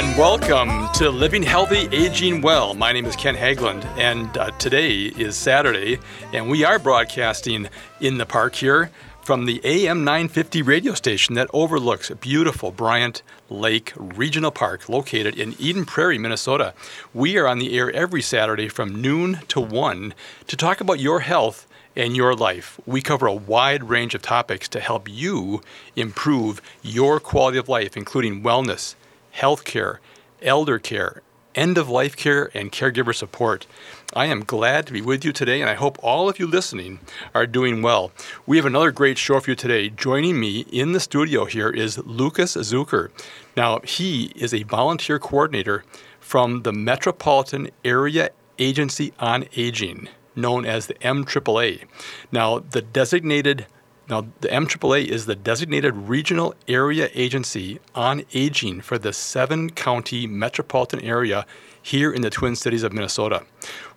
and welcome to Living Healthy, Aging Well. My name is Ken Haglind, and uh, today is Saturday, and we are broadcasting in the park here from the AM 950 radio station that overlooks beautiful Bryant Lake Regional Park located in Eden Prairie, Minnesota. We are on the air every Saturday from noon to 1 to talk about your health and your life. We cover a wide range of topics to help you improve your quality of life, including wellness healthcare, elder care, end of life care, and caregiver support. I am glad to be with you today, and I hope all of you listening are doing well. We have another great show for you today. Joining me in the studio here is Lukus Zuker. Now, he is a volunteer coordinator from the Metropolitan Area Agency on Aging, known as the MAAA. Now, the designated now, the MAAA is the designated regional area agency on aging for the seven county metropolitan area here in the Twin Cities of Minnesota.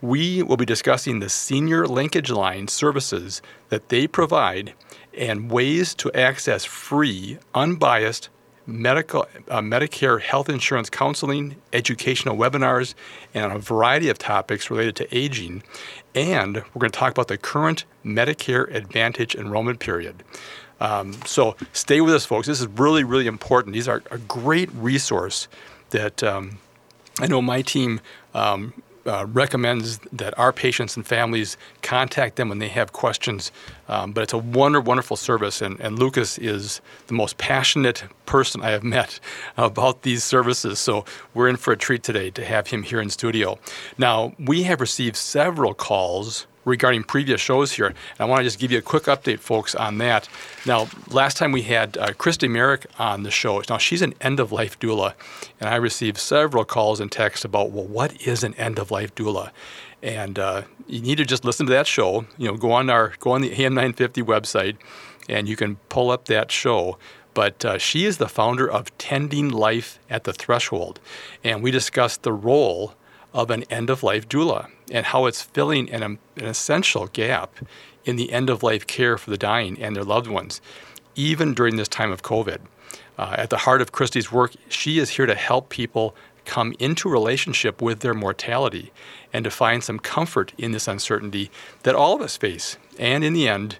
We will be discussing the senior linkage line services that they provide and ways to access free, unbiased medical, uh, Medicare health insurance counseling, educational webinars, and a variety of topics related to aging. And we're going to talk about the current Medicare Advantage enrollment period. Um, so stay with us, folks. This is really, really important. These are a great resource that um, I know my team um, uh, recommends that our patients and families contact them when they have questions. Um, but it's a wonder, wonderful service, and, and Lukus is the most passionate person I have met about these services. So we're in for a treat today to have him here in studio. Now, we have received several calls regarding previous shows here. And I want to just give you a quick update, folks, on that. Now, last time we had uh, Christy Merrick on the show. Now, she's an end of life doula, and I received several calls and texts about, well, what is an end of life doula? And uh, you need to just listen to that show. You know, go on our go on the AM 950 website, and you can pull up that show. But uh, she is the founder of Tending Life at the Threshold, and we discussed the role of an end of life doula and how it's filling an, an essential gap in the end of life care for the dying and their loved ones, even during this time of COVID. Uh, at the heart of Christy's work, she is here to help people come into relationship with their mortality and to find some comfort in this uncertainty that all of us face. And in the end,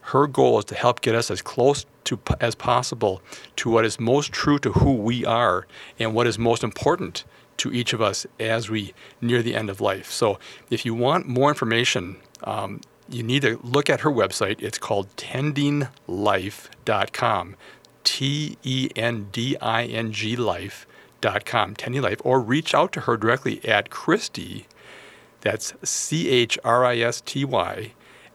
her goal is to help get us as close to as possible to what is most true to who we are and what is most important to each of us as we near the end of life. So, if you want more information, um, you need to look at her website. It's called tendinglife.com. T E N D I N G life.com, Tending Life, or reach out to her directly at Christy, that's C H R I S T Y,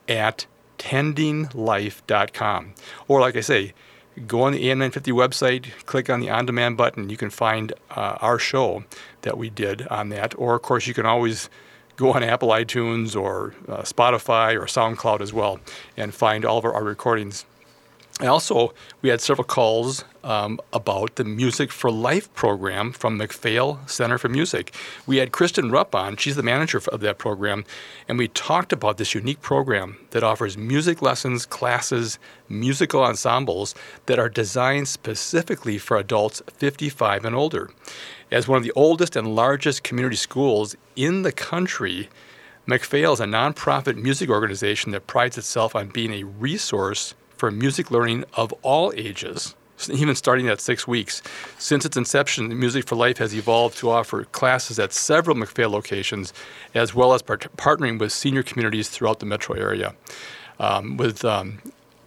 at tendinglife.com. Or, like I say, go on the AM950 website, click on the on demand button. You can find uh, our show that we did on that. Or, of course, you can always go on Apple iTunes or uh, Spotify or SoundCloud as well and find all of our, our recordings and also, we had several calls um, about the Music for Life program from MacPhail Center for Music. We had Kristen Rupp on, she's the manager of that program, and we talked about this unique program that offers music lessons, classes, musical ensembles that are designed specifically for adults 55 and older. As one of the oldest and largest community schools in the country, MacPhail is a nonprofit music organization that prides itself on being a resource for music learning of all ages, even starting at six weeks. Since its inception, Music for Life has evolved to offer classes at several MacPhail locations, as well as part- partnering with senior communities throughout the metro area. Um, with um,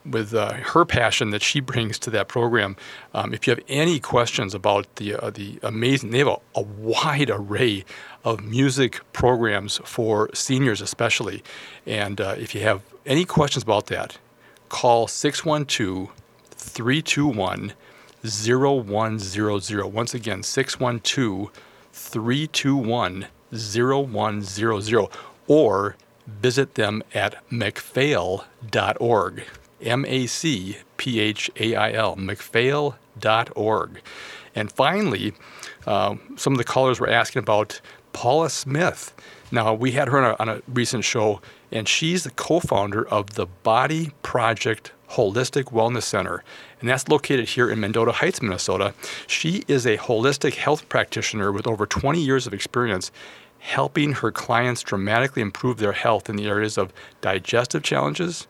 with uh, her passion that she brings to that program. Um, if you have any questions about the uh, the amazing, they have a, a, wide array of music programs for seniors, especially. And uh, if you have any questions about that, call 612 321 0100. Once again, 612 321 0100. Or visit them at macphail.org. M A C P H A I L, macphail.org. And finally, uh, some of the callers were asking about Paula Smith. Now, we had her on a, on a recent show and she's the co founder of the Body Project Holistic Wellness Center, and that's located here in Mendota Heights, Minnesota. She is a holistic health practitioner with over 20 years of experience helping her clients dramatically improve their health in the areas of digestive challenges,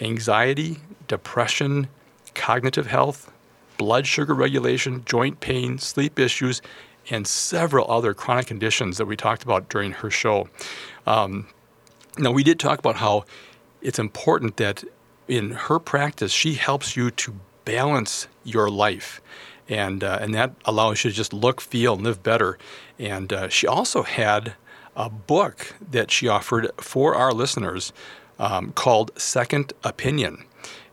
anxiety, depression, cognitive health, blood sugar regulation, joint pain, sleep issues, and several other chronic conditions that we talked about during her show. Um, now, we did talk about how it's important that in her practice, she helps you to balance your life. And, uh, and that allows you to just look, feel, and live better. And uh, she also had a book that she offered for our listeners um, called Second Opinion.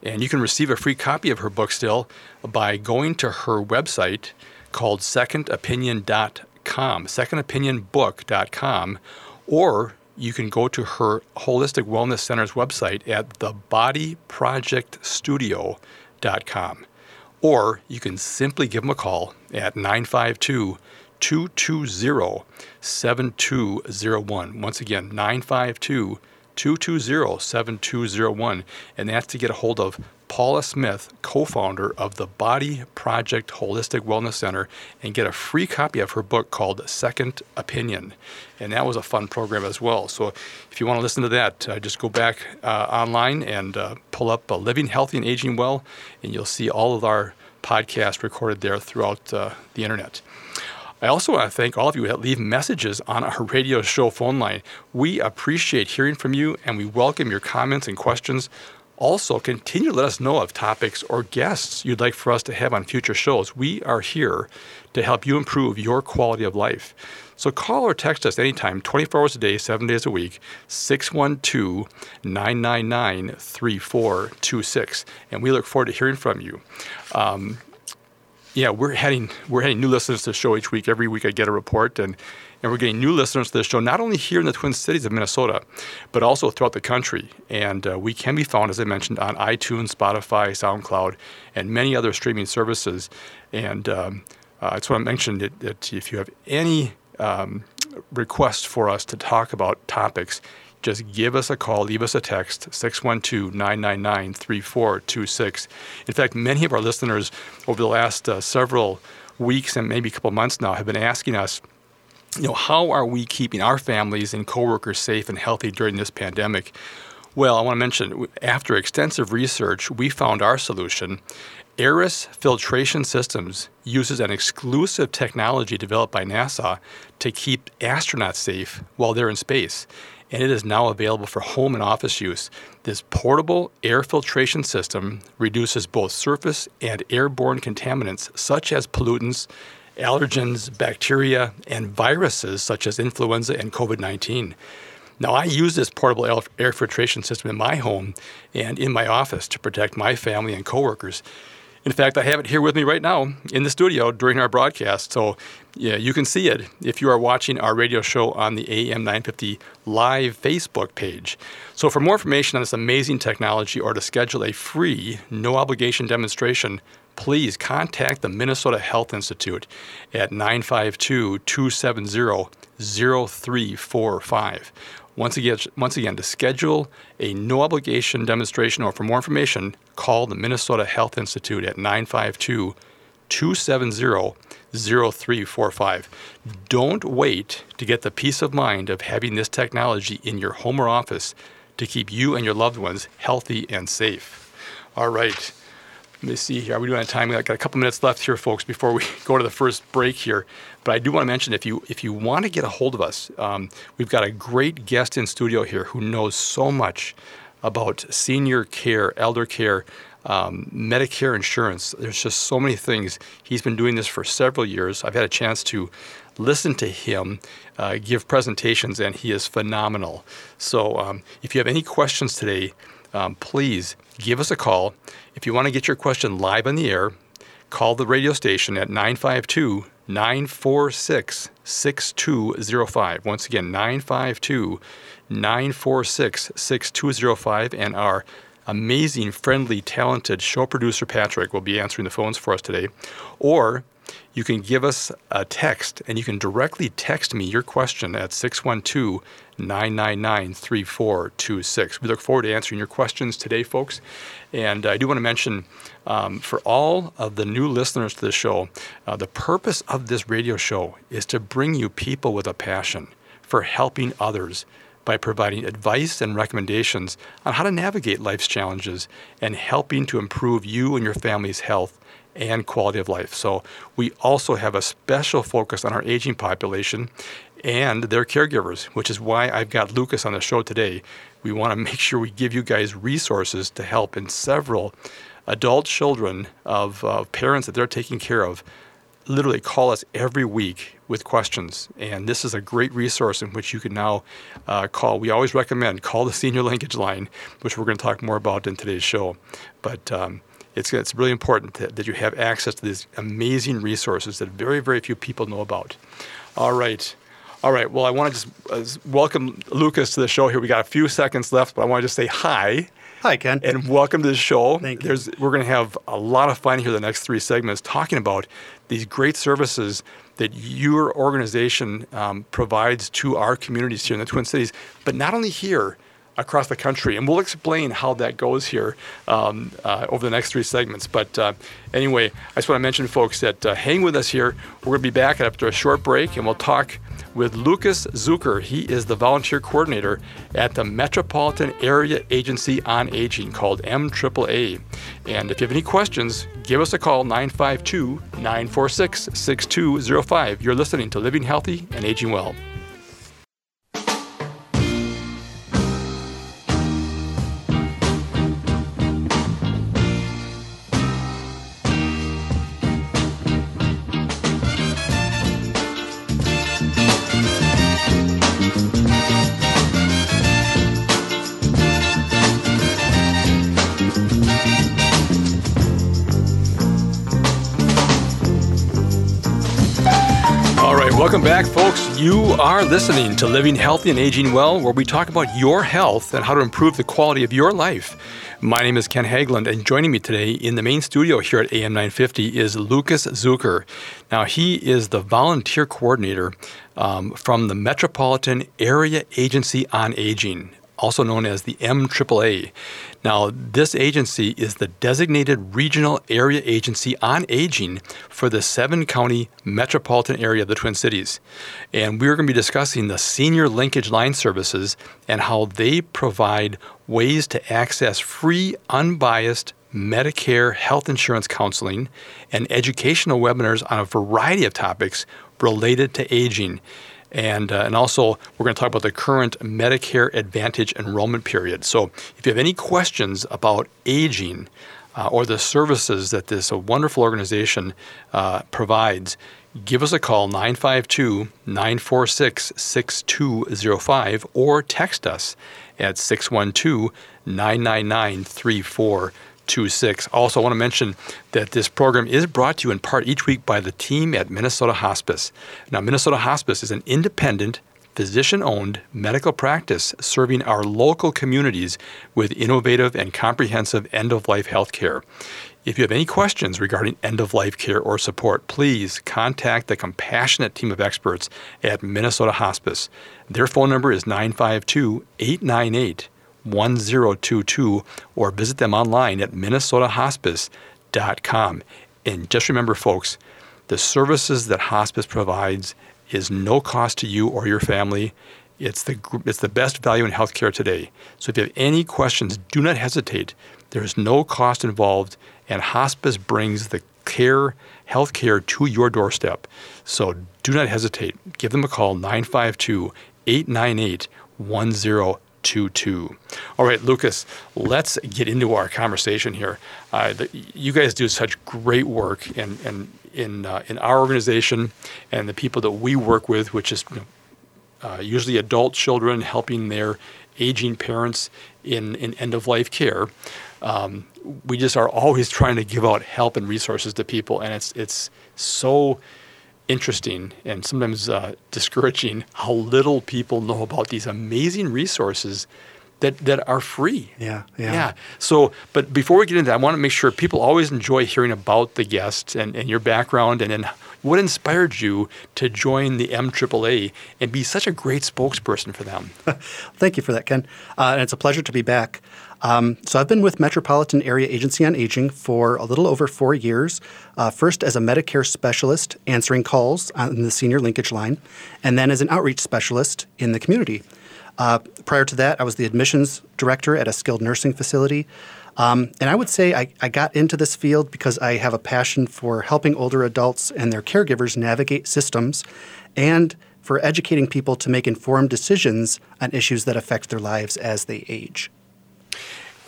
And you can receive a free copy of her book still by going to her website called secondopinion.com, secondopinionbook.com, or you can go to her Holistic Wellness Center's website at thebodyprojectstudio.com. Or you can simply give them a call at 952 220 7201. Once again, 952 220 7201. And that's to get a hold of Paula Smith, co founder of the Body Project Holistic Wellness Center, and get a free copy of her book called Second Opinion. And that was a fun program as well. So if you want to listen to that, uh, just go back uh, online and uh, pull up uh, Living Healthy and Aging Well, and you'll see all of our podcasts recorded there throughout uh, the internet. I also want to thank all of you that leave messages on our radio show phone line. We appreciate hearing from you and we welcome your comments and questions. Also, continue to let us know of topics or guests you'd like for us to have on future shows. We are here to help you improve your quality of life. So call or text us anytime, 24 hours a day, seven days a week, 612 999 3426. And we look forward to hearing from you. Um, yeah, we're having we're having new listeners to the show each week. Every week I get a report, and and we're getting new listeners to the show not only here in the Twin Cities of Minnesota, but also throughout the country. And uh, we can be found, as I mentioned, on iTunes, Spotify, SoundCloud, and many other streaming services. And um, uh, I just want to mention that, that if you have any um, requests for us to talk about topics, just give us a call, leave us a text, 612 999 3426. In fact, many of our listeners over the last uh, several weeks and maybe a couple months now have been asking us, you know, how are we keeping our families and coworkers safe and healthy during this pandemic? Well, I want to mention after extensive research, we found our solution. Aerus Filtration Systems uses an exclusive technology developed by NASA to keep astronauts safe while they're in space and it is now available for home and office use. This portable air filtration system reduces both surface and airborne contaminants such as pollutants, allergens, bacteria, and viruses such as influenza and COVID 19. Now, I use this portable air filtration system in my home and in my office to protect my family and coworkers. In fact, I have it here with me right now in the studio during our broadcast. So, yeah, you can see it if you are watching our radio show on the AM 950 live Facebook page. So, for more information on this amazing technology or to schedule a free, no obligation demonstration, please contact the Minnesota Health Institute at 952 270 0345. Once again, once again, to schedule a no obligation demonstration or for more information, call the Minnesota Health Institute at 952 270 0345. Don't wait to get the peace of mind of having this technology in your home or office to keep you and your loved ones healthy and safe. All right. Let me see here. Are we doing on time? We got a couple minutes left here, folks, before we go to the first break here. But I do want to mention if you if you want to get a hold of us, um, we've got a great guest in studio here who knows so much about senior care, elder care, um, Medicare insurance. There's just so many things. He's been doing this for several years. I've had a chance to listen to him uh, give presentations, and he is phenomenal. So um, if you have any questions today, um, please give us a call. If you want to get your question live on the air, call the radio station at 952 946 6205. Once again, 952 946 6205. And our amazing, friendly, talented show producer Patrick will be answering the phones for us today. Or you can give us a text and you can directly text me your question at 612 999 3426. We look forward to answering your questions today, folks. And I do want to mention um, for all of the new listeners to the show, uh, the purpose of this radio show is to bring you people with a passion for helping others by providing advice and recommendations on how to navigate life's challenges and helping to improve you and your family's health and quality of life. So, we also have a special focus on our aging population and their caregivers, which is why I've got Lukus on the show today. We want to make sure we give you guys resources to help in several adult children of uh, parents that they're taking care of literally call us every week with questions. And this is a great resource in which you can now uh, call. We always recommend call the senior linkage line, which we're going to talk more about in today's show. But um, it's, it's really important that, that you have access to these amazing resources that very, very few people know about. All right. All right. Well, I want to just uh, welcome Lukus to the show here. We got a few seconds left, but I want to just say hi. Hi, Ken. And welcome to the show. Thank you. There's, we're going to have a lot of fun here the next three segments talking about these great services that your organization um, provides to our communities here in the Twin Cities, but not only here, across the country. And we'll explain how that goes here um, uh, over the next three segments. But uh, anyway, I just want to mention, folks, that uh, hang with us here. We're going to be back after a short break, and we'll talk with Lukus Zuker. He is the volunteer coordinator at the Metropolitan Area Agency on Aging called MAAA. And if you have any questions, give us a call 952 946 6205. You're listening to Living Healthy and Aging Well. Welcome back, folks. You are listening to Living Healthy and Aging Well, where we talk about your health and how to improve the quality of your life. My name is Ken Haglind, and joining me today in the main studio here at AM 950 is Lukus Zuker. Now, he is the volunteer coordinator um, from the Metropolitan Area Agency on Aging also known as the MAAA. Now, this agency is the designated regional area agency on aging for the seven county metropolitan area of the Twin Cities. And we're going to be discussing the senior linkage line services and how they provide ways to access free, unbiased Medicare health insurance counseling and educational webinars on a variety of topics related to aging. And, uh, and also, we're going to talk about the current Medicare Advantage enrollment period. So, if you have any questions about aging uh, or the services that this wonderful organization uh, provides, give us a call 952 946 6205 or text us at 612 999 26. Also, I want to mention that this program is brought to you in part each week by the team at Minnesota Hospice. Now, Minnesota Hospice is an independent, physician owned medical practice serving our local communities with innovative and comprehensive end of life health care. If you have any questions regarding end of life care or support, please contact the compassionate team of experts at Minnesota Hospice. Their phone number is 952 898 1022 or visit them online at minnesotahospice.com. And just remember, folks, the services that hospice provides is no cost to you or your family. It's the, it's the best value in healthcare today. So if you have any questions, do not hesitate. There is no cost involved, and hospice brings the care, health care to your doorstep. So do not hesitate. Give them a call, 952 898 1022. All right, Lukus, let's get into our conversation here. Uh, the, you guys do such great work in, in, in, uh, in our organization and the people that we work with, which is you know, uh, usually adult children helping their aging parents in, in end of life care. Um, we just are always trying to give out help and resources to people, and it's it's so interesting and sometimes uh, discouraging how little people know about these amazing resources that, that are free. Yeah, yeah. Yeah. So, but before we get into that, I want to make sure people always enjoy hearing about the guests and, and your background and then what inspired you to join the MAAA and be such a great spokesperson for them? Thank you for that, Ken. Uh, and it's a pleasure to be back. Um, so I've been with Metropolitan Area Agency on Aging for a little over four years. Uh, first as a Medicare specialist answering calls on the senior linkage line, and then as an outreach specialist in the community. Uh, prior to that, I was the admissions director at a skilled nursing facility. Um, and I would say I, I, got into this field because I have a passion for helping older adults and their caregivers navigate systems and for educating people to make informed decisions on issues that affect their lives as they age.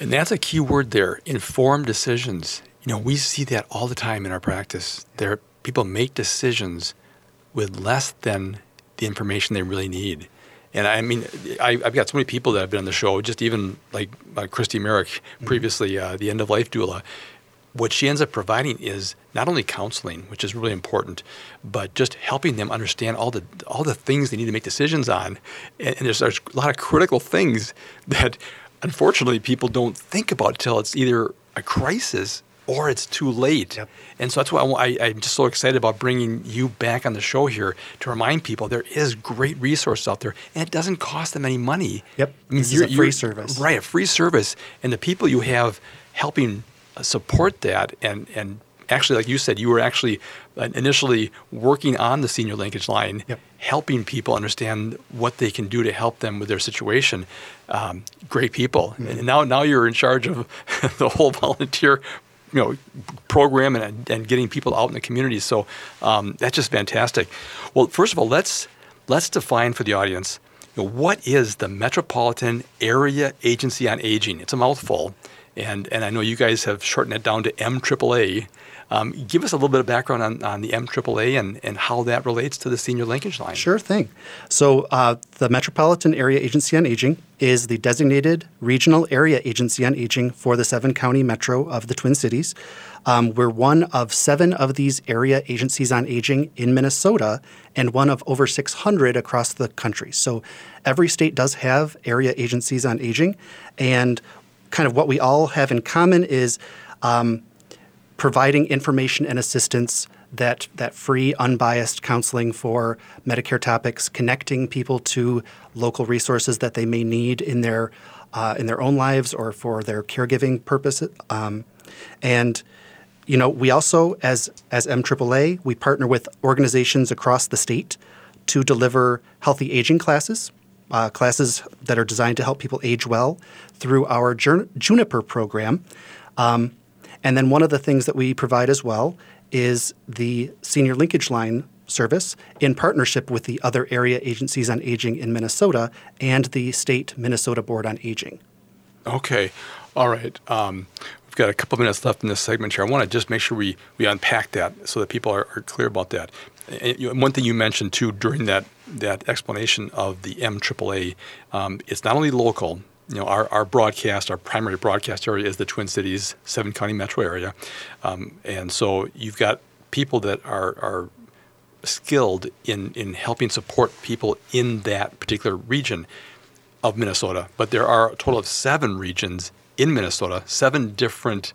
And that's a key word there informed decisions. You know, we see that all the time in our practice. There, people make decisions with less than the information they really need. And I mean, I, have got so many people that have been on the show, just even like uh, Christy Merrick, mm-hmm. previously uh, the end of life doula. What she ends up providing is not only counseling, which is really important, but just helping them understand all the all the things they need to make decisions on. And, and there's, there's a lot of critical things that, unfortunately, people don't think about until it's either a crisis or it's too late. Yep. And so that's why I, am just so excited about bringing you back on the show here to remind people there is great resources out there, and it doesn't cost them any money. Yep, I mean, this is a free service. Right, a free service, and the people you have helping support that, and and actually, like you said, you were actually uh, initially working on the senior linkage line, yep. helping people understand what they can do to help them with their situation. Um, great people, mm-hmm. and now now you're in charge of the whole volunteer you know program and, and getting people out in the community. So um, that's just fantastic. Well, first of all, let's let's define for the audience you know, what is the Metropolitan Area Agency on Aging. It's a mouthful, and and I know you guys have shortened it down to MAAA. Um, give us a little bit of background on, on the MAAA and, and how that relates to the senior linkage line. Sure thing. So, uh, the Metropolitan Area Agency on Aging is the designated regional area agency on aging for the seven county metro of the Twin Cities. Um, we're one of seven of these area agencies on aging in Minnesota and one of over 600 across the country. So, every state does have area agencies on aging. And kind of what we all have in common is um, providing information and assistance that that free unbiased counseling for Medicare topics, connecting people to local resources that they may need in their uh, in their own lives or for their caregiving purposes. Um, and you know, we also as as MAAA, we partner with organizations across the state to deliver healthy aging classes. Uh, classes that are designed to help people age well through our Juniper program. Um, and then one of the things that we provide as well is the senior linkage line service in partnership with the other area agencies on aging in Minnesota and the state Minnesota Board on Aging. Okay. All right. Um, we've got a couple minutes left in this segment here. I want to just make sure we, we unpack that so that people are, are clear about that. And, one thing you mentioned too during that that explanation of the MAAA, um, it's not only local, you know, our, our broadcast, our primary broadcast area is the Twin Cities, seven county metro area. Um, and so you've got people that are, are skilled in, in helping support people in that particular region of Minnesota. But there are a total of seven regions in Minnesota, seven different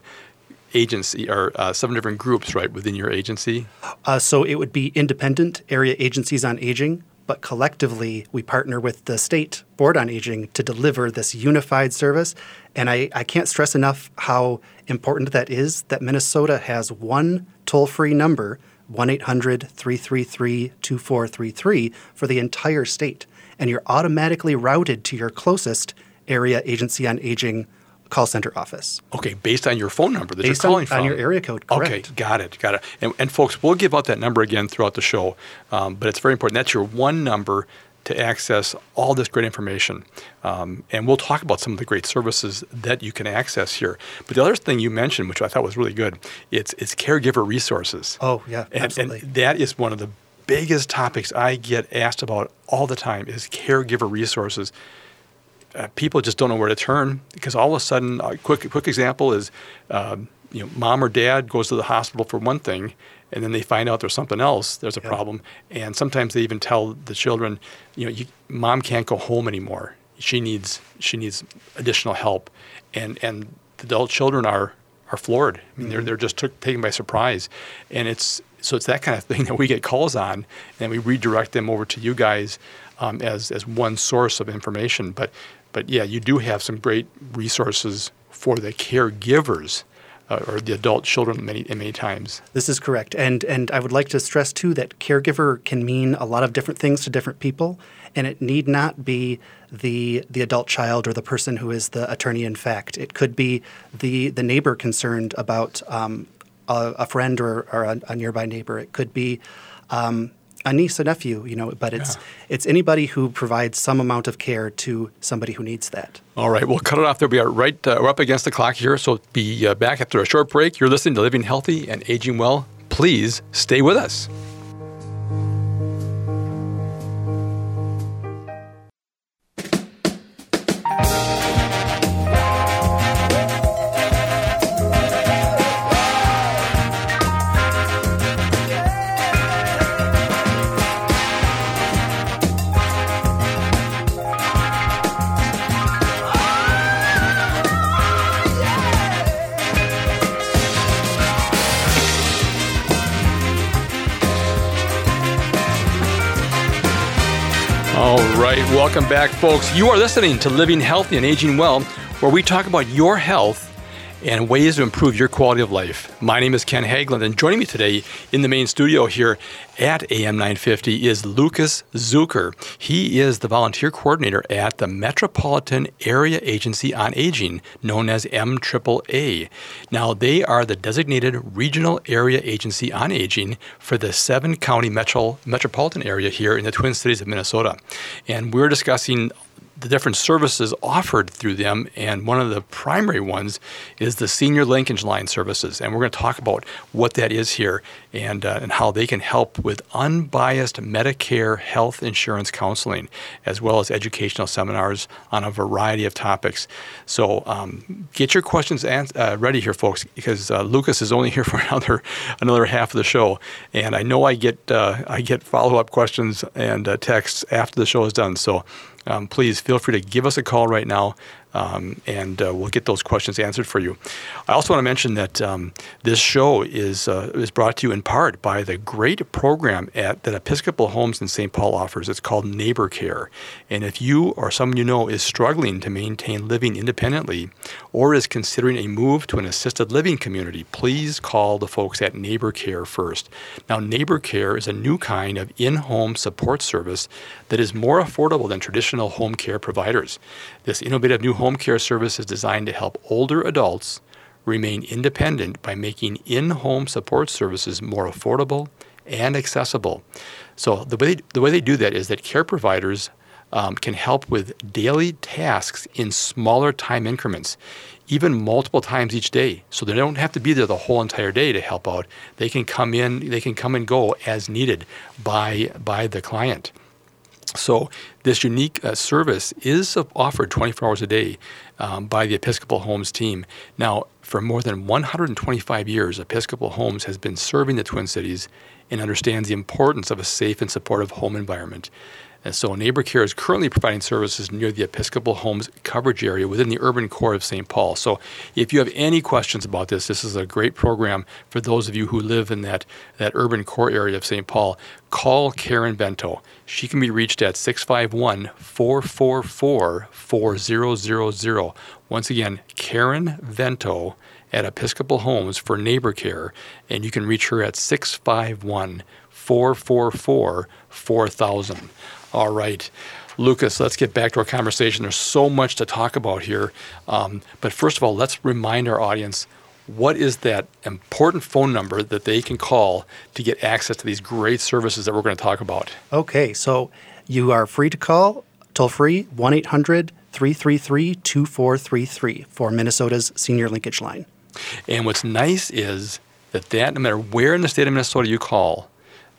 agency or uh, seven different groups, right, within your agency? Uh, so it would be independent area agencies on aging, but collectively we partner with the state board on aging to deliver this unified service. And I, I can't stress enough how important that is that Minnesota has one toll free number, 1 800 333 2433, for the entire state. And you're automatically routed to your closest area agency on aging call center office. Okay, based on your phone number that based you're calling on, from. on your area code, correct. Okay, got it, got it. And, and folks, we'll give out that number again throughout the show, um, but it's very important. That's your one number to access all this great information. Um, and we'll talk about some of the great services that you can access here. But the other thing you mentioned, which I thought was really good, it's, it's caregiver resources. Oh, yeah, and, absolutely. And that is one of the biggest topics I get asked about all the time is caregiver resources uh, people just don't know where to turn because all of a sudden, a quick quick example is, um, you know, mom or dad goes to the hospital for one thing, and then they find out there's something else. There's a yeah. problem, and sometimes they even tell the children, you know, you, mom can't go home anymore. she needs she needs additional help, and and the adult children are are floored. I mean, mm-hmm. they're they're just took, taken by surprise, and it's so it's that kind of thing that we get calls on, and we redirect them over to you guys um, as as one source of information. But but yeah, you do have some great resources for the caregivers uh, or the adult children many many times. This is correct, and and I would like to stress too that caregiver can mean a lot of different things to different people, and it need not be the the adult child or the person who is the attorney in fact. It could be the the neighbor concerned about um, a, a, friend or, or a, a, nearby neighbor. It could be um, a niece, a nephew, you know, but it's yeah. it's anybody who provides some amount of care to somebody who needs that. All right, we'll cut it off there. We are right uh, we're up against the clock here, so be uh, back after a short break. You're listening to Living Healthy and Aging Well. Please stay with us. Welcome back, folks. You are listening to Living Healthy and Aging Well, where we talk about your health and ways to improve your quality of life. My name is Ken Haglind, and joining me today in the main studio here at AM 950 is Lukus Zuker. He is the volunteer coordinator at the Metropolitan Area Agency on Aging, known as MAAA. Now, they are the designated regional area agency on aging for the seven county metro, metropolitan area here in the Twin Cities of Minnesota. And we're discussing the different services offered through them, and one of the primary ones is the Senior Linkage Line services. And we're going to talk about what that is here and, uh, and how they can help with unbiased Medicare health insurance counseling, as well as educational seminars on a variety of topics. So um, get your questions ans- uh, ready here, folks, because uh, Lukus is only here for another another half of the show, and I know I get uh, I get follow up questions and uh, texts after the show is done. So um, please feel free to give us a call right now um, and uh, we'll get those questions answered for you. I also want to mention that um, this show is uh, is brought to you in part by the great program at that Episcopal Homes in St. Paul offers. It's called Neighbor Care, and if you or someone you know is struggling to maintain living independently, or is considering a move to an assisted living community, please call the folks at Neighbor Care first. Now, Neighbor Care is a new kind of in-home support service that is more affordable than traditional home care providers. This innovative new home care service is designed to help older adults remain independent by making in home support services more affordable and accessible. So, the way, the way they do that is that care providers um, can help with daily tasks in smaller time increments, even multiple times each day. So they don't have to be there the whole entire day to help out. They can come in, they can come and go as needed by, by the client. So, this unique uh, service is offered 24 hours a day um, by the Episcopal Homes team. Now, for more than 125 years, Episcopal Homes has been serving the Twin Cities and understands the importance of a safe and supportive home environment. And so Neighbor Care is currently providing services near the Episcopal Homes coverage area within the urban core of St. Paul. So if you have any questions about this, this is a great program for those of you who live in that, that urban core area of St. Paul. Call Karen Bento. She can be reached at 651 444 4000. Once again, Karen Vento at Episcopal Homes for Neighbor Care, and you can reach her at 651 444 4000. All right. Lukus, let's get back to our conversation. There's so much to talk about here. Um, but first of all, let's remind our audience what is that important phone number that they can call to get access to these great services that we're going to talk about? Okay, so you are free to call toll free 1 800 333 2433 for Minnesota's senior linkage line. And what's nice is that, that no matter where in the state of Minnesota you call,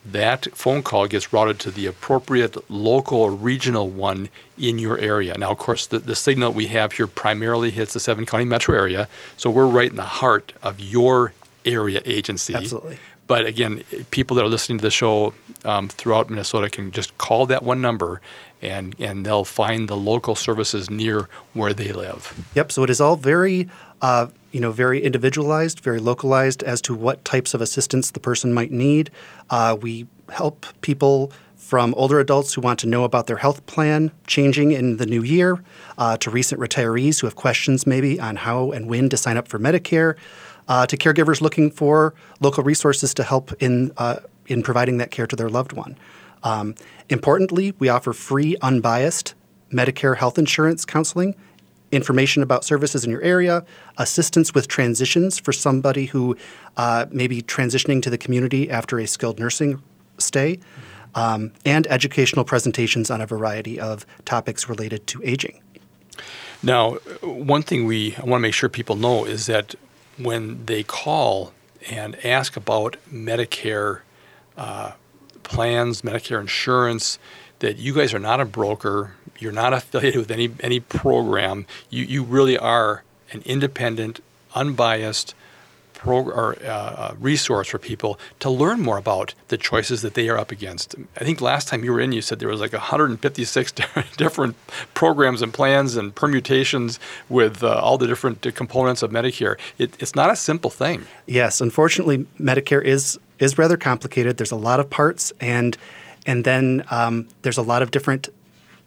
that phone call gets routed to the appropriate local or regional one in your area. Now, of course, the, the signal we have here primarily hits the seven county metro area, so we're right in the heart of your area agency. Absolutely. but again, people that are listening to the show um, throughout Minnesota can just call that one number and, and they'll find the local services near where they live. Yep. So it is all very, uh, you know, very individualized, very localized as to what types of assistance the person might need. Uh, we help people from older adults who want to know about their health plan changing in the new year uh, to recent retirees who have questions maybe on how and when to sign up for Medicare. Uh, to caregivers looking for local resources to help in uh, in providing that care to their loved one. Um, importantly, we offer free, unbiased Medicare health insurance counseling, information about services in your area, assistance with transitions for somebody who uh, may be transitioning to the community after a skilled nursing stay, um, and educational presentations on a variety of topics related to aging. Now, one thing we want to make sure people know is that when they call and ask about Medicare uh, plans, Medicare insurance, that you guys are not a broker, you're not affiliated with any any program. You you really are an independent, unbiased pro, or, uh, uh, resource for people to learn more about the choices that they are up against. I think last time you were in, you said there was like 156 different programs and plans and permutations with uh, all the different components of Medicare. It, it's not a simple thing. Yes, unfortunately, Medicare is is rather complicated. There's a lot of parts, and and then um, there's a lot of different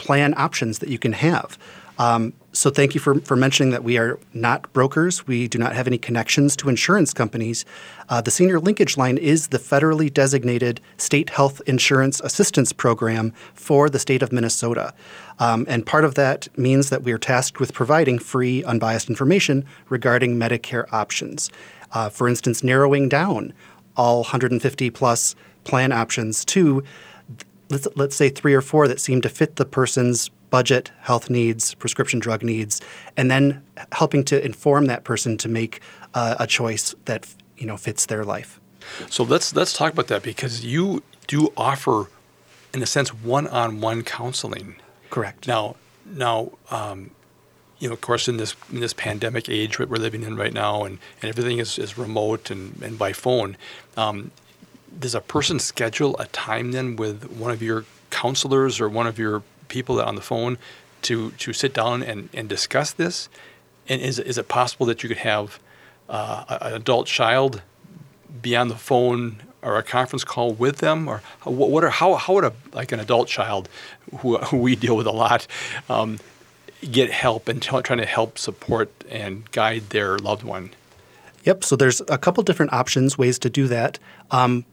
plan options that you can have. Um, so thank you for, for mentioning that we are not brokers. We do not have any connections to insurance companies. Uh, the Senior Linkage Line is the federally designated state health insurance assistance program for the state of Minnesota. Um, and part of that means that we are tasked with providing free, unbiased information regarding Medicare options. Uh, for instance, narrowing down all 150 plus plan options to let's, let's say three or four that seem to fit the person's budget, health needs, prescription drug needs, and then helping to inform that person to make uh, a choice that you know fits their life. So let's let's talk about that because you do offer, in a sense, one-on-one counseling. Correct. Now, now, um, you know, of course, in this in this pandemic age that we're living in right now, and, and everything is, is remote and, and by phone, um, does a person schedule a time then with one of your counselors or one of your people on the phone to to sit down and, and discuss this? And is is it possible that you could have uh, an adult child be on the phone or a conference call with them, or what are how how would a like an adult child who, who we deal with a lot um, get help and t- trying to help support and guide their loved one? Yep. So there's a couple different options, ways to do that. Um,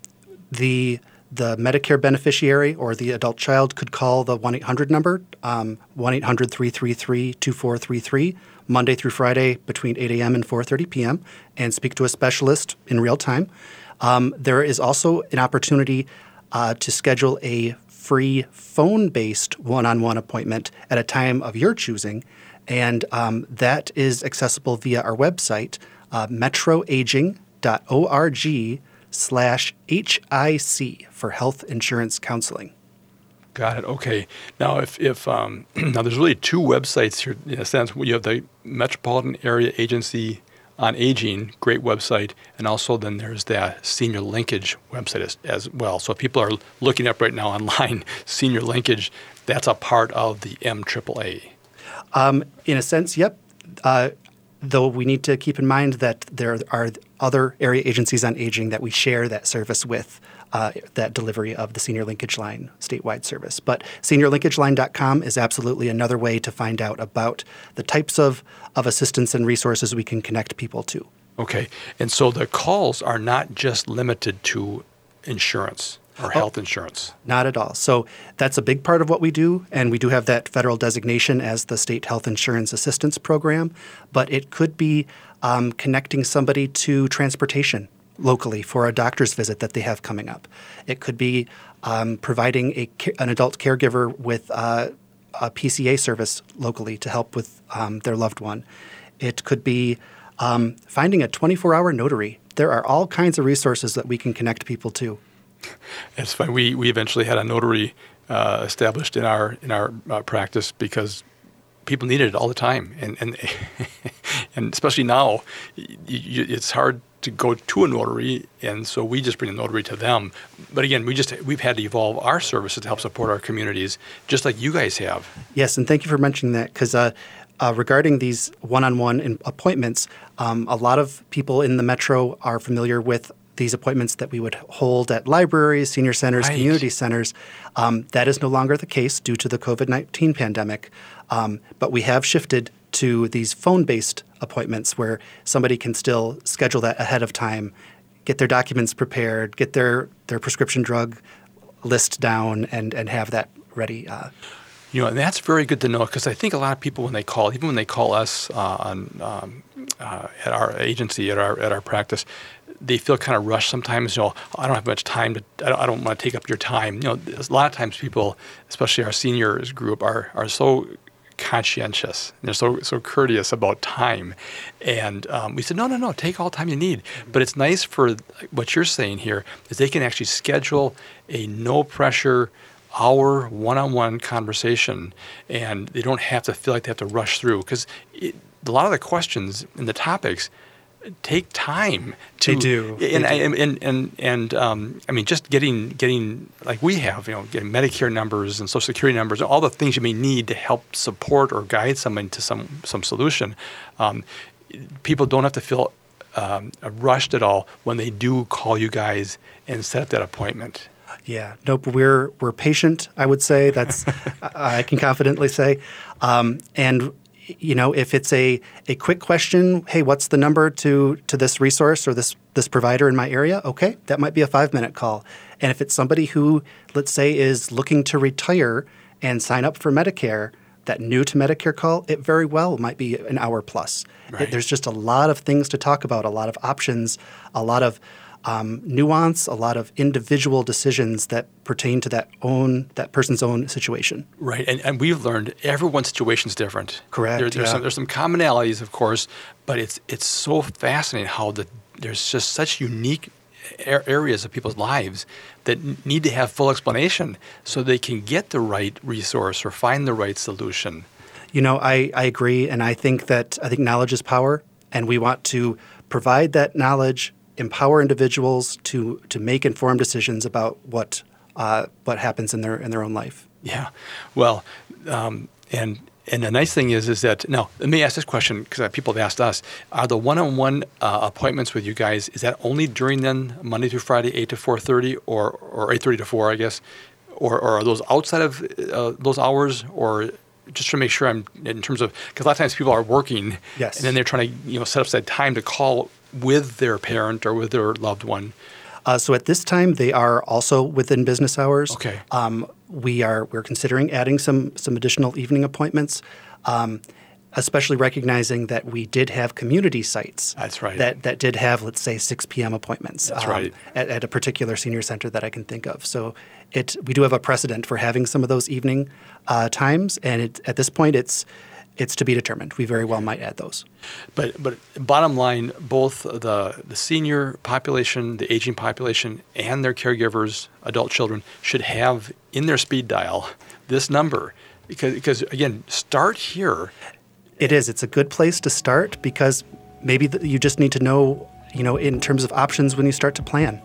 the the Medicare beneficiary or the adult child could call the 1 800 number, um, 1 800 333 2433, Monday through Friday between 8 a.m. and 4.30 p.m., and speak to a specialist in real time. Um, there is also an opportunity uh, to schedule a free phone based one on one appointment at a time of your choosing, and um, that is accessible via our website, uh, metroaging.org slash HIC for health insurance counseling. Got it. Okay. Now, if, if um, now there's really two websites here in a sense. You have the Metropolitan Area Agency on Aging, great website, and also then there's the Senior Linkage website as, as well. So if people are looking up right now online, Senior Linkage, that's a part of the MAAA. Um, in a sense, yep. Uh, though we need to keep in mind that there are other area agencies on aging that we share that service with, uh, that delivery of the Senior Linkage Line statewide service. But seniorlinkageline.com is absolutely another way to find out about the types of, of assistance and resources we can connect people to. Okay. And so the calls are not just limited to insurance or oh, health insurance? Not at all. So that's a big part of what we do, and we do have that federal designation as the State Health Insurance Assistance Program. But it could be um, connecting somebody to transportation locally for a doctor's visit that they have coming up. It could be um, providing a, an adult caregiver with uh, a PCA service locally to help with um, their loved one. It could be um, finding a 24 hour notary. There are all kinds of resources that we can connect people to. It's fine. We we eventually had a notary uh, established in our in our uh, practice because people needed it all the time, and and and especially now, it's hard to go to a notary, and so we just bring the notary to them. But again, we just we've had to evolve our services to help support our communities, just like you guys have. Yes, and thank you for mentioning that because uh, uh, regarding these one-on-one appointments, um, a lot of people in the metro are familiar with these appointments that we would hold at libraries, senior centers, right. community centers. Um, that is no longer the case due to the COVID 19 pandemic. Um, but we have shifted to these phone based appointments where somebody can still schedule that ahead of time, get their documents prepared, get their, their prescription drug list down, and, and have that ready. Uh, you know, and that's very good to know because I think a lot of people when they call, even when they call us uh, on um, uh, at our agency, at our at our practice, they feel kind of rushed sometimes. You know, I don't have much time to. I don't, I don't want to take up your time. You know, a lot of times people, especially our seniors group, are are so conscientious. They're so so courteous about time, and um, we said, no, no, no, take all the time you need. But it's nice for what you're saying here is they can actually schedule a no pressure hour one-on-one conversation and they don't have to feel like they have to rush through because a lot of the questions and the topics take time to they do and they do. and and and um, I mean just getting getting like we have you know getting Medicare numbers and Social Security numbers all the things you may need to help support or guide someone to some some solution um, people don't have to feel um, rushed at all when they do call you guys and set up that appointment yeah, nope. We're we're patient. I would say that's I can confidently say, um, and you know if it's a a quick question, hey, what's the number to to this resource or this this provider in my area? Okay, that might be a five minute call. And if it's somebody who let's say is looking to retire and sign up for Medicare, that new to Medicare call, it very well might be an hour plus. Right. It, there's just a lot of things to talk about, a lot of options, a lot of um, nuance, a lot of individual decisions that pertain to that own that person's own situation. Right, and, and we've learned everyone's situation is different. Correct. There, there's, yeah. some, there's some commonalities, of course, but it's it's so fascinating how the there's just such unique areas of people's lives that need to have full explanation so they can get the right resource or find the right solution. You know, I, I agree, and I think that I think knowledge is power, and we want to provide that knowledge empower individuals to to make informed decisions about what uh, what happens in their in their own life. Yeah, well, um, and and the nice thing is is that now let me ask this question because people have asked us: Are the one-on-one uh, appointments with you guys is that only during then Monday through Friday, eight to four thirty, or or eight thirty to four, I guess, or, or are those outside of uh, those hours, or just to make sure I'm in terms of because a lot of times people are working, yes, and then they're trying to you know set up that time to call with their parent or with their loved one? Uh, so at this time, they are also within business hours. Okay. Um, we are we're considering adding some some additional evening appointments. Um, especially recognizing that we did have community sites. That's right. That that did have, let's say, 6 p.m. appointments. That's um, right. At, at, a particular senior center that I can think of. So it we do have a precedent for having some of those evening uh, times, and it, at this point, it's it's to be determined. We very well might add those. But but bottom line, both the the senior population, the aging population, and their caregivers, adult children, should have in their speed dial this number because because again, start here. It is. It's a good place to start because maybe the, you just need to know, you know, in terms of options when you start to plan.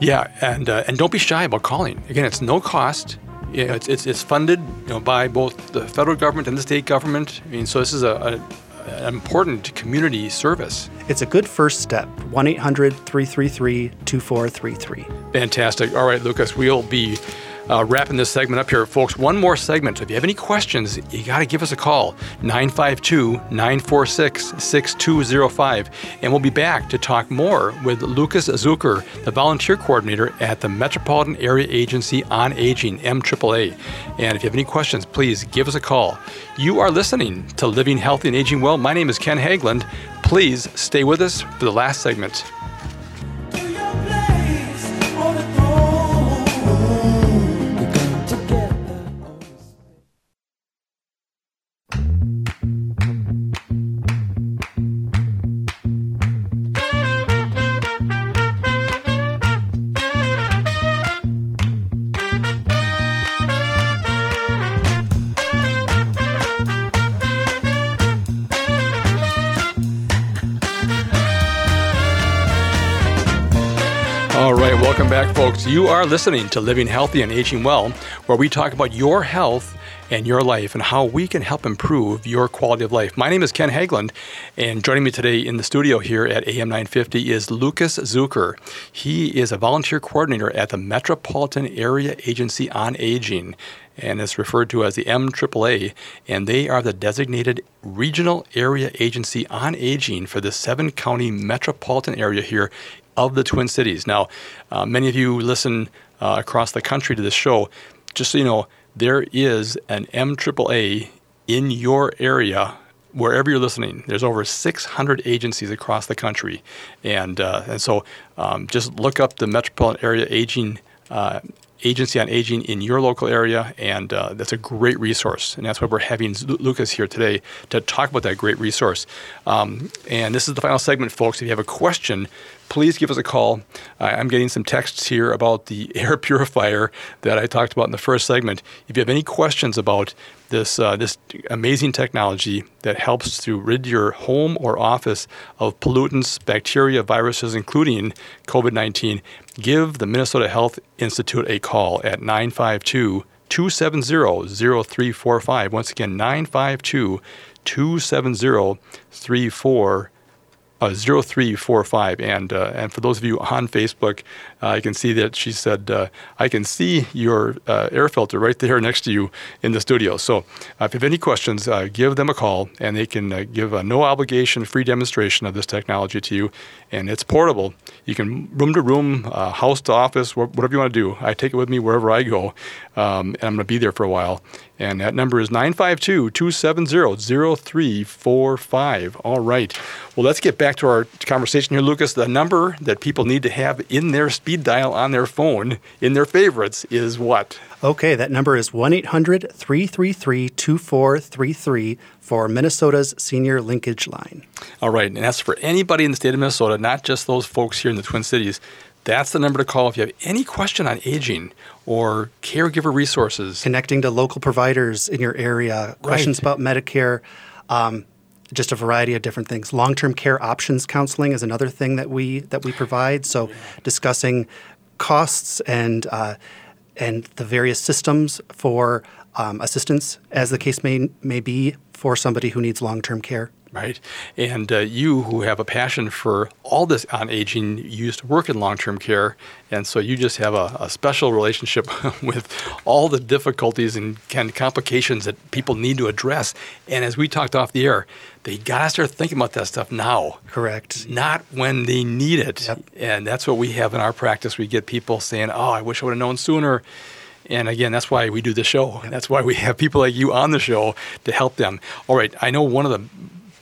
Yeah, and uh, and don't be shy about calling. Again, it's no cost know, it's, it's, it's funded you know, by both the federal government and the state government. I mean, so this is a, a an important community service. It's a good first step. 1 800 333 2433. Fantastic. All right, Lukus, we'll be uh, wrapping this segment up here, folks. One more segment. If you have any questions, you got to give us a call 952 946 6205. And we'll be back to talk more with Lukus Zuker, the volunteer coordinator at the Metropolitan Area Agency on Aging, MAAA. And if you have any questions, please give us a call. You are listening to Living Healthy and Aging Well. My name is Ken Haglind. Please stay with us for the last segment. You are listening to Living Healthy and Aging Well, where we talk about your health and your life and how we can help improve your quality of life. My name is Ken Haglind, and joining me today in the studio here at AM 950 is Lukus Zuker. He is a volunteer coordinator at the Metropolitan Area Agency on Aging and is referred to as the MAAA, and they are the designated regional area agency on aging for the seven county metropolitan area here of the Twin Cities. Now, uh, many of you listen uh, across the country to this show. Just so you know, there is an MAAA in your area wherever you're listening, there's over 600 agencies across the country, and uh, and so um, just look up the Metropolitan Area Aging uh, Agency on Aging in your local area, and uh, that's a great resource. And that's why we're having Lukus here today to talk about that great resource. Um, and this is the final segment, folks. If you have a question, please give us a call. Uh, I'm getting some texts here about the air purifier that I talked about in the first segment. If you have any questions about this uh, this amazing technology that helps to rid your home or office of pollutants, bacteria, viruses, including COVID 19, give the Minnesota Health Institute a call at 952 270 0345. Once again, 952 270 3445 uh, 0345. And, uh, and for those of you on Facebook, I can see that she said, uh, I can see your uh, air filter right there next to you in the studio. So uh, if you have any questions, give them a call and they can give a no obligation free demonstration of this technology to you. And it's portable. You can room to room, house to office, whatever you want to do. I take it with me wherever I go. Um, and I'm going to be there for a while. And that number is 952 270 0345. All right. Well, let's get back to our conversation here, Lukus. The number that people need to have in their speed dial on their phone, in their favorites, is what? Okay, that number is 1 800 333 2433 for Minnesota's senior linkage line. All right. And that's for anybody in the state of Minnesota, not just those folks here in the Twin Cities. That's the number to call if you have any question on aging or caregiver resources. Connecting to local providers in your area, questions right. about Medicare, um, just a variety of different things. Long-term care options counseling is another thing that we that we provide. So discussing costs and uh, and the various systems for um, assistance, as the case may may be, for somebody who needs long-term care right? And uh, you, who have a passion for all this on aging, you used to work in long term care. And so you just have a, a special relationship with all the difficulties and kind of complications that people need to address. And as we talked off the air, they got to start thinking about that stuff now. Correct. Not when they need it. Yep. And that's what we have in our practice. We get people saying, oh, I wish I would have known sooner. And again, that's why we do the show. And that's why we have people like you on the show to help them. All right, I know one of the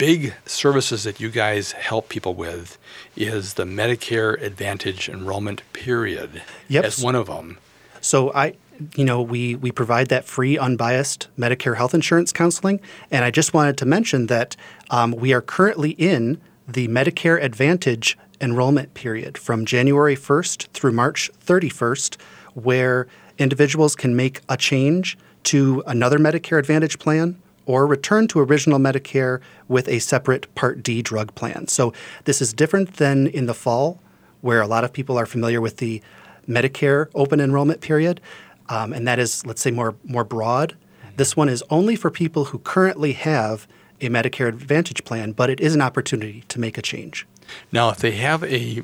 big services that you guys help people with is the Medicare Advantage enrollment period yep. as one of them. So I you know, we, we provide that free, unbiased Medicare health insurance counseling. And I just wanted to mention that um, we are currently in the Medicare Advantage enrollment period from January 1st through March 31st, where individuals can make a change to another Medicare Advantage plan or return to original Medicare with a separate Part D drug plan. So this is different than in the fall, where a lot of people are familiar with the Medicare open enrollment period, um, and that is, let's say, more more broad. This one is only for people who currently have a Medicare Advantage plan, but it is an opportunity to make a change. Now, if they have a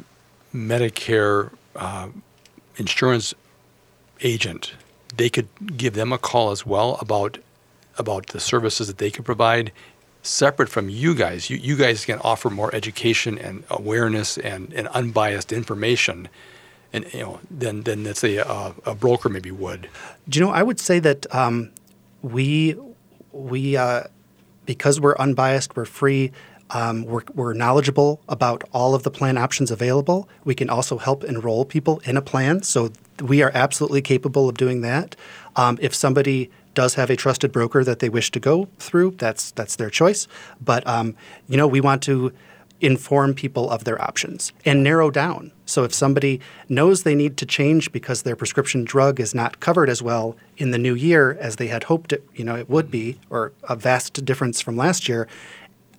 Medicare uh, insurance agent, they could give them a call as well about about the services that they can provide separate from you guys. You, you guys can offer more education and awareness and, and unbiased information and you know than than let's say a, a, broker maybe would. Do you know? I would say that um, we we uh, because we're unbiased, we're free. Um, we're, we're knowledgeable about all of the plan options available. We can also help enroll people in a plan, so we are absolutely capable of doing that. Um, if somebody does have a trusted broker that they wish to go through, that's that's their choice. But um, you know, we want to inform people of their options and narrow down. So if somebody knows they need to change because their prescription drug is not covered as well in the new year as they had hoped it, you know, it would be, or a vast difference from last year,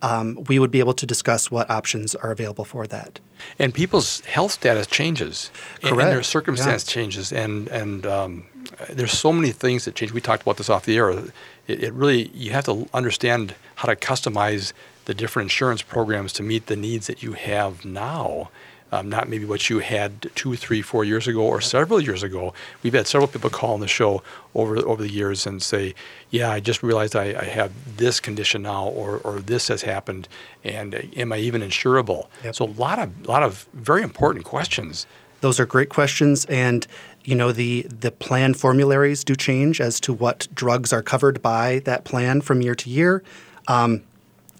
um, we would be able to discuss what options are available for that. And people's health status changes, Correct, and their circumstance changes, and and um, there's so many things that change. We talked about this off the air. It, it really you have to understand how to customize the different insurance programs to meet the needs that you have now. Um, not maybe what you had two, three, four years ago or several years ago. We've had several people call on the show over over the years and say, "Yeah, I just realized I, I have this condition now, or, or this has happened, and uh, am I even insurable?" Yep. So a lot of lot of very important questions. Those are great questions, and you know the the plan formularies do change as to what drugs are covered by that plan from year to year. Um,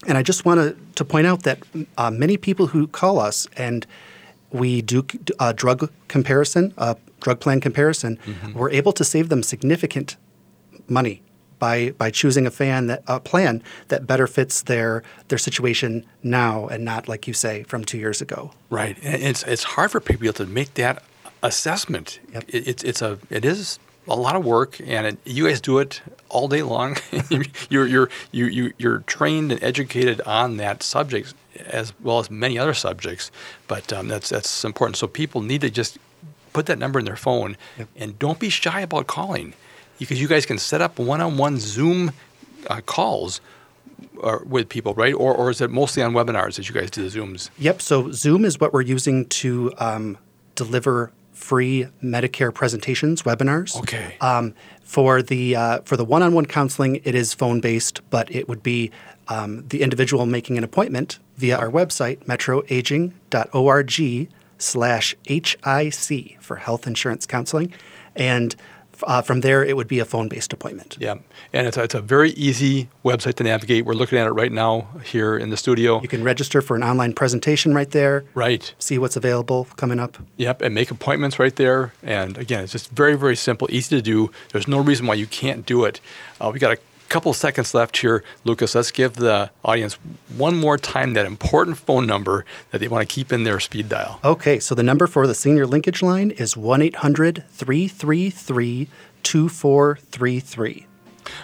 and I just want to, to point out that uh, many people who call us and we do a drug comparison, a drug plan comparison, we're able to save them significant money by by choosing a fan that a plan that better fits their their situation now and not like you say from two years ago. Right, and it's it's hard for people to make that assessment. Yep. It, it's it's a it is a lot of work, and it, you guys do it all day long. you're you're you you you're trained and educated on that subject as well as many other subjects, but um, that's that's important. So people need to just put that number in their phone, Yep. and don't be shy about calling, because you guys can set up one-on-one Zoom uh, calls. uh with people, right? Or, or is it mostly on webinars that you guys do the Zooms? Yep. So Zoom is what we're using to um, deliver free Medicare presentations, webinars. Okay. Um, for the uh, for the one-on-one counseling, it is phone-based, but it would be um, the individual making an appointment via our website, metroaging.org slash HIC for health insurance counseling. And uh, from there, it would be a phone-based appointment. Yeah, and it's a, it's a very easy website to navigate. We're looking at it right now here in the studio. You can register for an online presentation right there, Right. see what's available coming up. Yep, and make appointments right there. And again, it's just very, very simple, easy to do. There's no reason why you can't do it. Uh, we got a couple seconds left here, Lukus. Let's give the audience one more time that important phone number that they want to keep in their speed dial. Okay, so the number for the senior linkage line is 1 800 333 2433.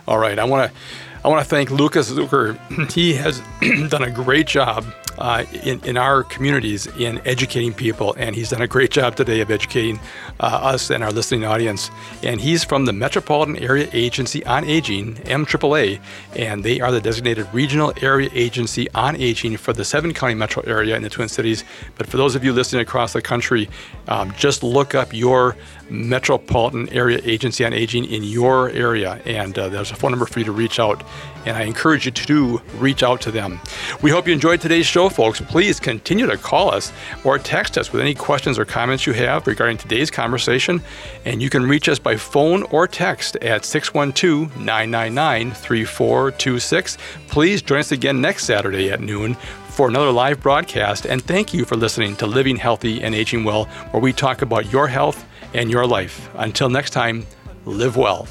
All right, I want to I want to thank Lukus Zuker. He has done a great job uh, in, in our communities in educating people, and he's done a great job today of educating uh, us and our listening audience. And he's from the Metropolitan Area Agency on Aging, MAAA, and they are the designated regional area agency on aging for the seven county metro area in the Twin Cities. But for those of you listening across the country, um, just look up your Metropolitan Area Agency on Aging in your area, and uh, there's a phone number for you to reach out. And I encourage you to reach out to them. We hope you enjoyed today's show, folks. Please continue to call us or text us with any questions or comments you have regarding today's conversation. And you can reach us by phone or text at 612 999 3426. Please join us again next Saturday at noon for another live broadcast. And thank you for listening to Living Healthy and Aging Well, where we talk about your health and your life. Until next time, live well.